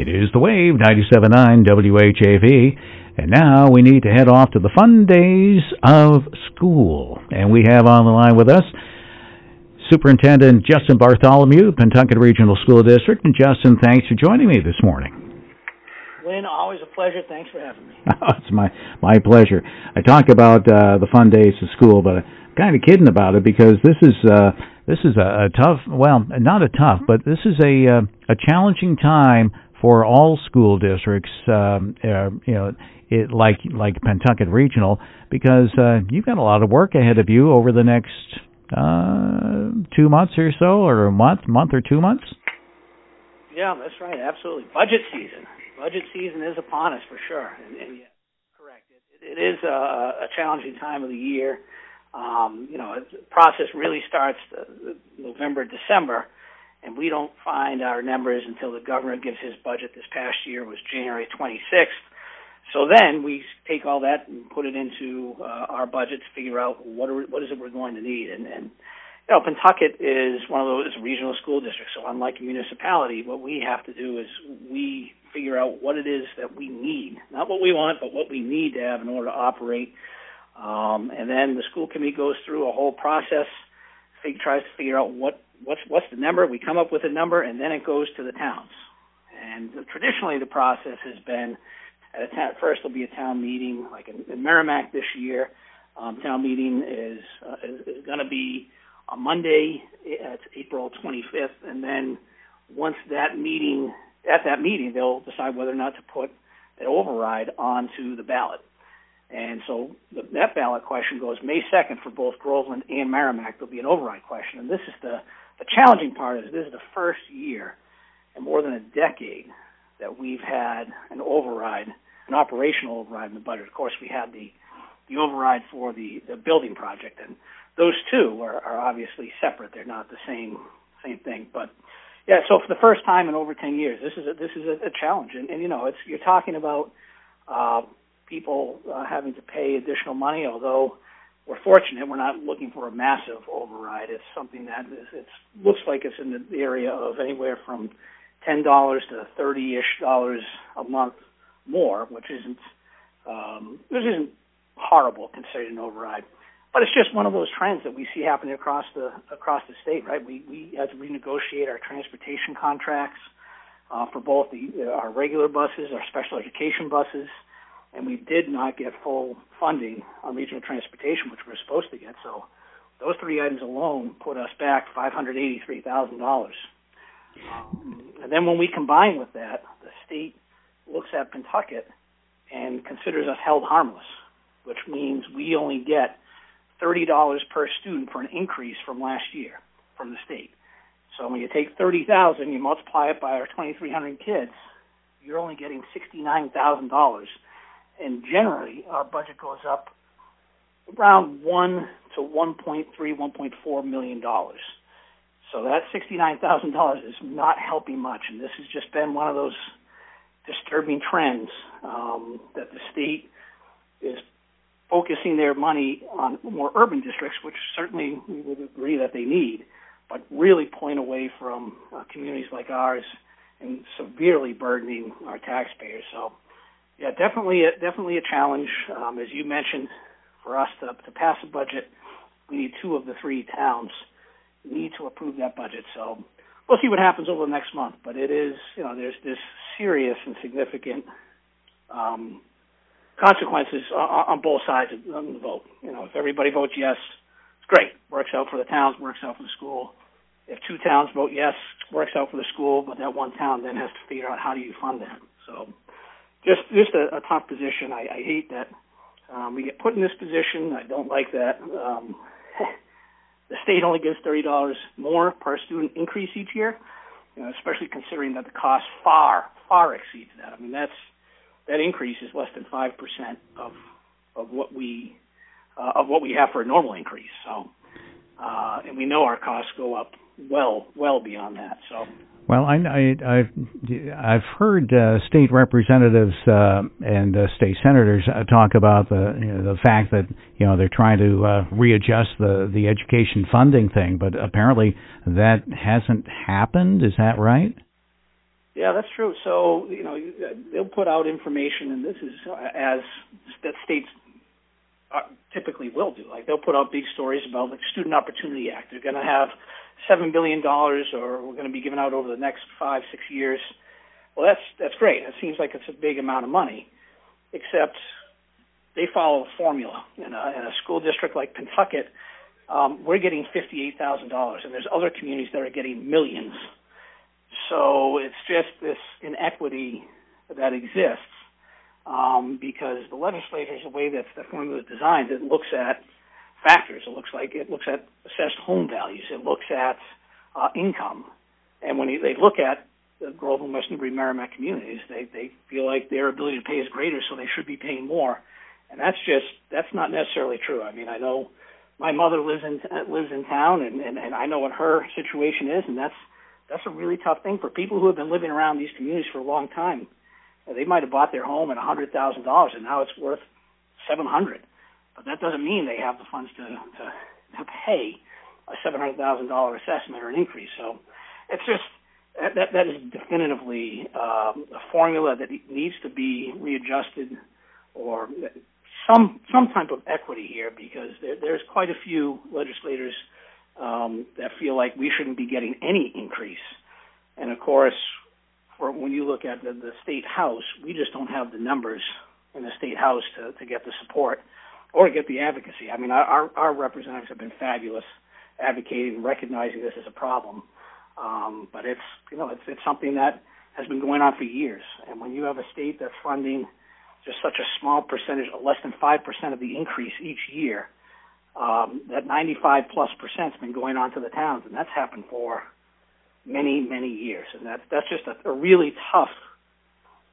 It is the Wave 97.9 WHAV. And now we need to head off to the fun days of school. And we have on the line with us Superintendent Justin Bartholomew, Pentucket Regional School District. And Justin, thanks for joining me this morning. Win, always a pleasure. Thanks for having me. it's my my pleasure. I talk about uh, the fun days of school, but I'm kind of kidding about it because this is uh, this is a, a tough, well, not a tough, but this is a uh, a challenging time for all school districts, um, uh, you know, it, like like Pentucket Regional, because uh, you've got a lot of work ahead of you over the next uh, two months or so, or a month, month or two months. Yeah, that's right. Absolutely, budget season. Budget season is upon us for sure, and, and yeah, correct. It, it is a, a challenging time of the year. Um, you know, the process really starts uh, November, December and we don't find our numbers until the governor gives his budget. This past year was January 26th. So then we take all that and put it into uh, our budget to figure out what are, what is it we're going to need. And, and you know, Pentucket is one of those regional school districts. So unlike a municipality, what we have to do is we figure out what it is that we need, not what we want, but what we need to have in order to operate. Um, and then the school committee goes through a whole process, fig, tries to figure out what what's what's the number? We come up with a number, and then it goes to the towns. And traditionally, the process has been at a town, first there'll be a town meeting, like in, in Merrimac this year. Um, town meeting is uh, is, is going to be on Monday. It's April 25th, and then once that meeting, at that meeting, they'll decide whether or not to put an override onto the ballot. And so the, that ballot question goes May 2nd for both Groveland and Merrimac. There'll be an override question, and this is the the challenging part is this is the first year in more than a decade that we've had an override, an operational override in the budget. Of course, we had the the override for the, the building project, and those two are, are obviously separate. They're not the same same thing. But yeah, so for the first time in over 10 years, this is a, this is a, a challenge, and, and you know, it's you're talking about uh, people uh, having to pay additional money, although we're fortunate. We're not looking for a massive override. It's something that is, it looks like it's in the area of anywhere from ten dollars to thirty ish dollars a month more, which isn't um, which isn't horrible considering an override. But it's just one of those trends that we see happening across the across the state, right? We we as we negotiate our transportation contracts uh, for both the our regular buses, our special education buses, and we did not get full funding on regional transportation, which we are supposed to get. So those three items alone put us back $583,000. Um, and then when we combine with that, the state looks at Pentucket and considers us held harmless, which means we only get $30 per student for an increase from last year from the state. So when you take 30,000, you multiply it by our 2,300 kids, you're only getting $69,000 and generally our budget goes up around one to 1.3, 1.4 million dollars. So that $69,000 is not helping much, and this has just been one of those disturbing trends um, that the state is focusing their money on more urban districts, which certainly we would agree that they need, but really pulling away from uh, communities like ours and severely burdening our taxpayers. So yeah, definitely, a, definitely a challenge. Um, as you mentioned, for us to, to pass a budget, we need two of the three towns need to approve that budget. So we'll see what happens over the next month. But it is, you know, there's this serious and significant um, consequences on, on both sides of the vote. You know, if everybody votes yes, it's great. Works out for the towns, works out for the school. If two towns vote yes, works out for the school, but that one town then has to figure out how do you fund that. So just just a, a tough position. I, I hate that um, we get put in this position. I don't like that. Um, the state only gives thirty dollars more per student increase each year, you know, especially considering that the cost far far exceeds that. I mean, that's that increase is less than five percent of of what we uh, of what we have for a normal increase. So, uh, and we know our costs go up well well beyond that. So well, I, I, have I've heard uh, state representatives uh, and uh, state senators uh, talk about the you know, the fact that you know they're trying to uh, readjust the the education funding thing, but apparently that hasn't happened. Is that right? Yeah, that's true. So you know they'll put out information, and this is as that states uh, typically will do. Like they'll put out big stories about like Student Opportunity Act. They're going to have seven billion dollars, or we're going to be giving out over the next five six years. Well, that's that's great. It seems like it's a big amount of money, except they follow a formula. In a, in a school district like Pentucket, um, we're getting fifty-eight thousand dollars, and there's other communities that are getting millions. So it's just this inequity that exists um, because the legislators, the way that the formula is designed, it looks at looks like it looks at assessed home values. It looks at uh, income, and when they look at the Groveland, West Newbury, Merrimac communities, they they feel like their ability to pay is greater, so they should be paying more, and that's just that's not necessarily true. I mean, I know my mother lives in lives in town, and and, and I know what her situation is, and that's that's a really tough thing for people who have been living around these communities for a long time. They might have bought their home at a hundred thousand dollars, and now it's worth seven hundred. But that doesn't mean they have the funds to to, to pay a seven hundred thousand dollar assessment or an increase. So it's just that that, that is definitively um, a formula that needs to be readjusted or some some type of equity here because there, there's quite a few legislators um, that feel like we shouldn't be getting any increase. And of course, for when you look at the, the state house, we just don't have the numbers in the state house to, to get the support or get the advocacy. I mean, our, our representatives have been fabulous advocating recognizing this as a problem. Um, but it's, you know, it's, it's something that has been going on for years. And when you have a state that's funding just such a small percentage, less than 5% of the increase each year, um, that 95 plus percent has been going on to the towns, and that's happened for many, many years, and that's that's just a, a really tough,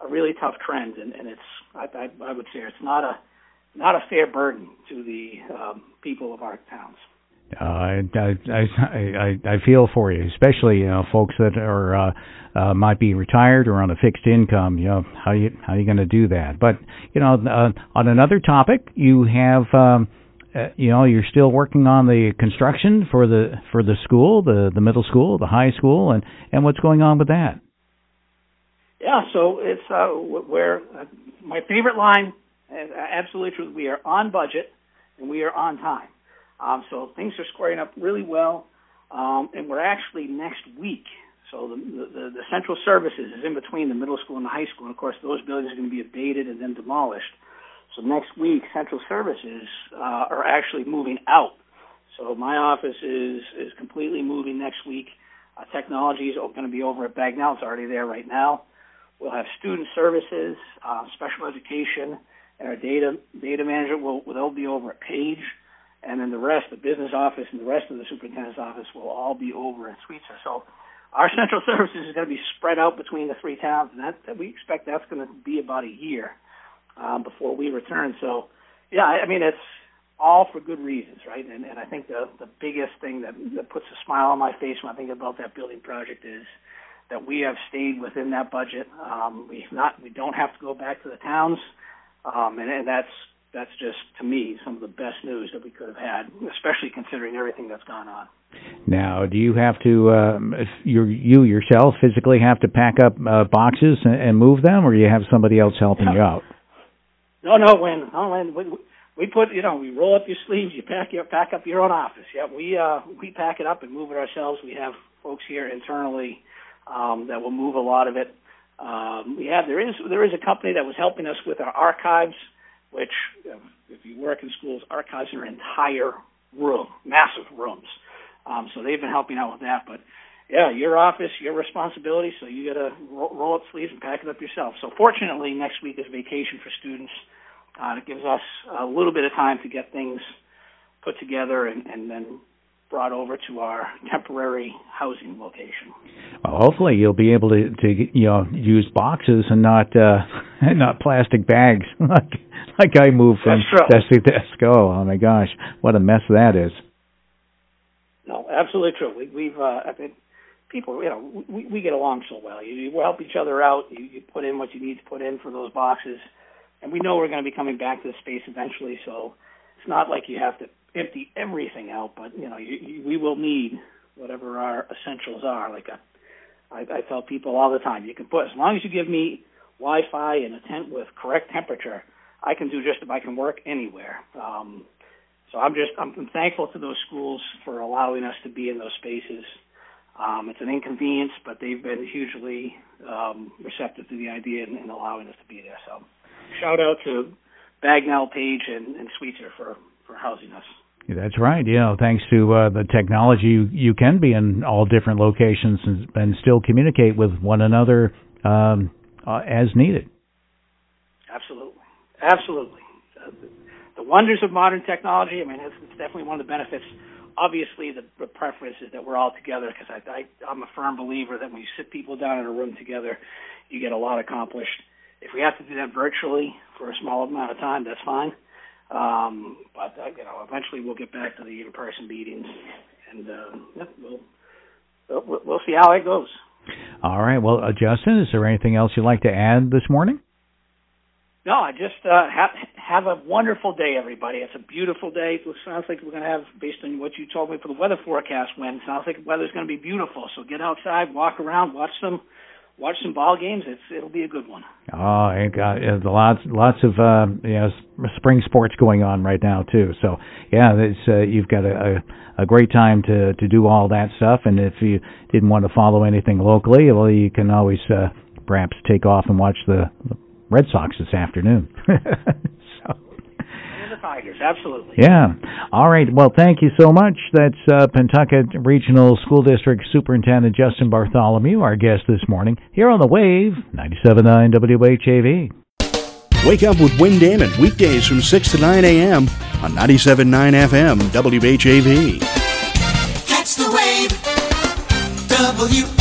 a really tough trend, and, and it's I, I, I would say it's not a not a fair burden to the um, people of our towns. Uh, I, I I I feel for you, especially you know folks that are uh, uh, might be retired or on a fixed income. You know how you how you going to do that? But you know uh, on another topic, you have um, uh, you know you're still working on the construction for the for the school, the the middle school, the high school, and and what's going on with that? Yeah, so it's uh, where uh, my favorite line, absolutely true. We are on budget and we are on time. Um, so things are squaring up really well, um, and we're actually next week. So the, the the central services is in between the middle school and the high school. And of course, those buildings are going to be abated and then demolished. So next week, central services uh, are actually moving out. So my office is is completely moving next week. Uh, technology is going to be over at Bagnall. It's already there right now. We'll have student services, uh, special education, and our data data manager will they'll be over at Page, and then the rest, the business office and the rest of the superintendent's office will all be over at Sweetsir. So our central services is going to be spread out between the three towns, and that, we expect that's going to be about a year um, before we return. So, yeah, I mean, it's all for good reasons, right? And, and I think the the biggest thing that, that puts a smile on my face when I think about that building project is that we have stayed within that budget. Um, we not we don't have to go back to the towns, um, and, and that's that's just to me some of the best news that we could have had, especially considering everything that's gone on. Now, do you have to um, you you yourself physically have to pack up uh, boxes and, and move them, or you have somebody else helping yeah. you out? No, no, when, no, when we, we put, you know, we roll up your sleeves, you pack your pack up your own office. Yeah, we uh we pack it up and move it ourselves. We have folks here internally um, that will move a lot of it. Um, we have there is there is a company that was helping us with our archives, which if you work in schools, archives are an entire room, massive rooms. Um, so they've been helping out with that, but yeah, your office, your responsibility. So you got to roll, roll up sleeves and pack it up yourself. So fortunately, next week is vacation for students. Uh, it gives us a little bit of time to get things put together and, and then brought over to our temporary housing location. Well, hopefully, you'll be able to, to you know use boxes and not uh, not plastic bags like like I moved from desk to desk. Oh, oh my gosh, what a mess that is. No, absolutely true. We, we've uh, I mean, people, you know, we, we get along so well. You, you help each other out. You, you put in what you need to put in for those boxes, and we know we're going to be coming back to the space eventually. So it's not like you have to empty everything out, but you know, you, you, we will need whatever our essentials are, like a I, I tell people all the time, you can put as long as you give me Wi-Fi and a tent with correct temperature, I can do just I can work anywhere. Um, so I'm just I'm thankful to those schools for allowing us to be in those spaces. Um, it's an inconvenience, but they've been hugely um, receptive to the idea and, and allowing us to be there. So shout out to Bagnall, Page, and, and Sweetsir for for housing us. That's right. Yeah, thanks to uh, the technology, you, you can be in all different locations and, and still communicate with one another um, uh, as needed. Absolutely, absolutely. The wonders of modern technology. I mean, it's, it's definitely one of the benefits. Obviously, the, the preference is that we're all together because I, I, I'm a firm believer that when you sit people down in a room together, you get a lot accomplished. If we have to do that virtually for a small amount of time, that's fine. Um, but uh, you know, eventually we'll get back to the in-person meetings, and uh, we'll, we'll we'll see how it goes. All right. Well, uh, Justin, is there anything else you'd like to add this morning? No, I just uh, have have a wonderful day, everybody. It's a beautiful day. It sounds like we're going to have, based on what you told me for the weather forecast, when sounds like the weather's going to be beautiful. So get outside, walk around, watch some watch some ball games. It's it'll be a good one. Oh, and got uh, lots lots of uh, you know spring sports going on right now too. So yeah, it's uh, you've got a, a a great time to to do all that stuff. And if you didn't want to follow anything locally, well, you can always uh, perhaps take off and watch the Red Sox this afternoon. Tigers, absolutely. Yeah. All right. Well, thank you so much. That's uh, Pentucket Regional School District Superintendent Justin Bartholomew, our guest this morning, here on the Wave 97.9 WHAV. Wake up with Win Damon weekdays from 6 to 9 a.m. on 97.9 FM WHAV. Catch the wave. W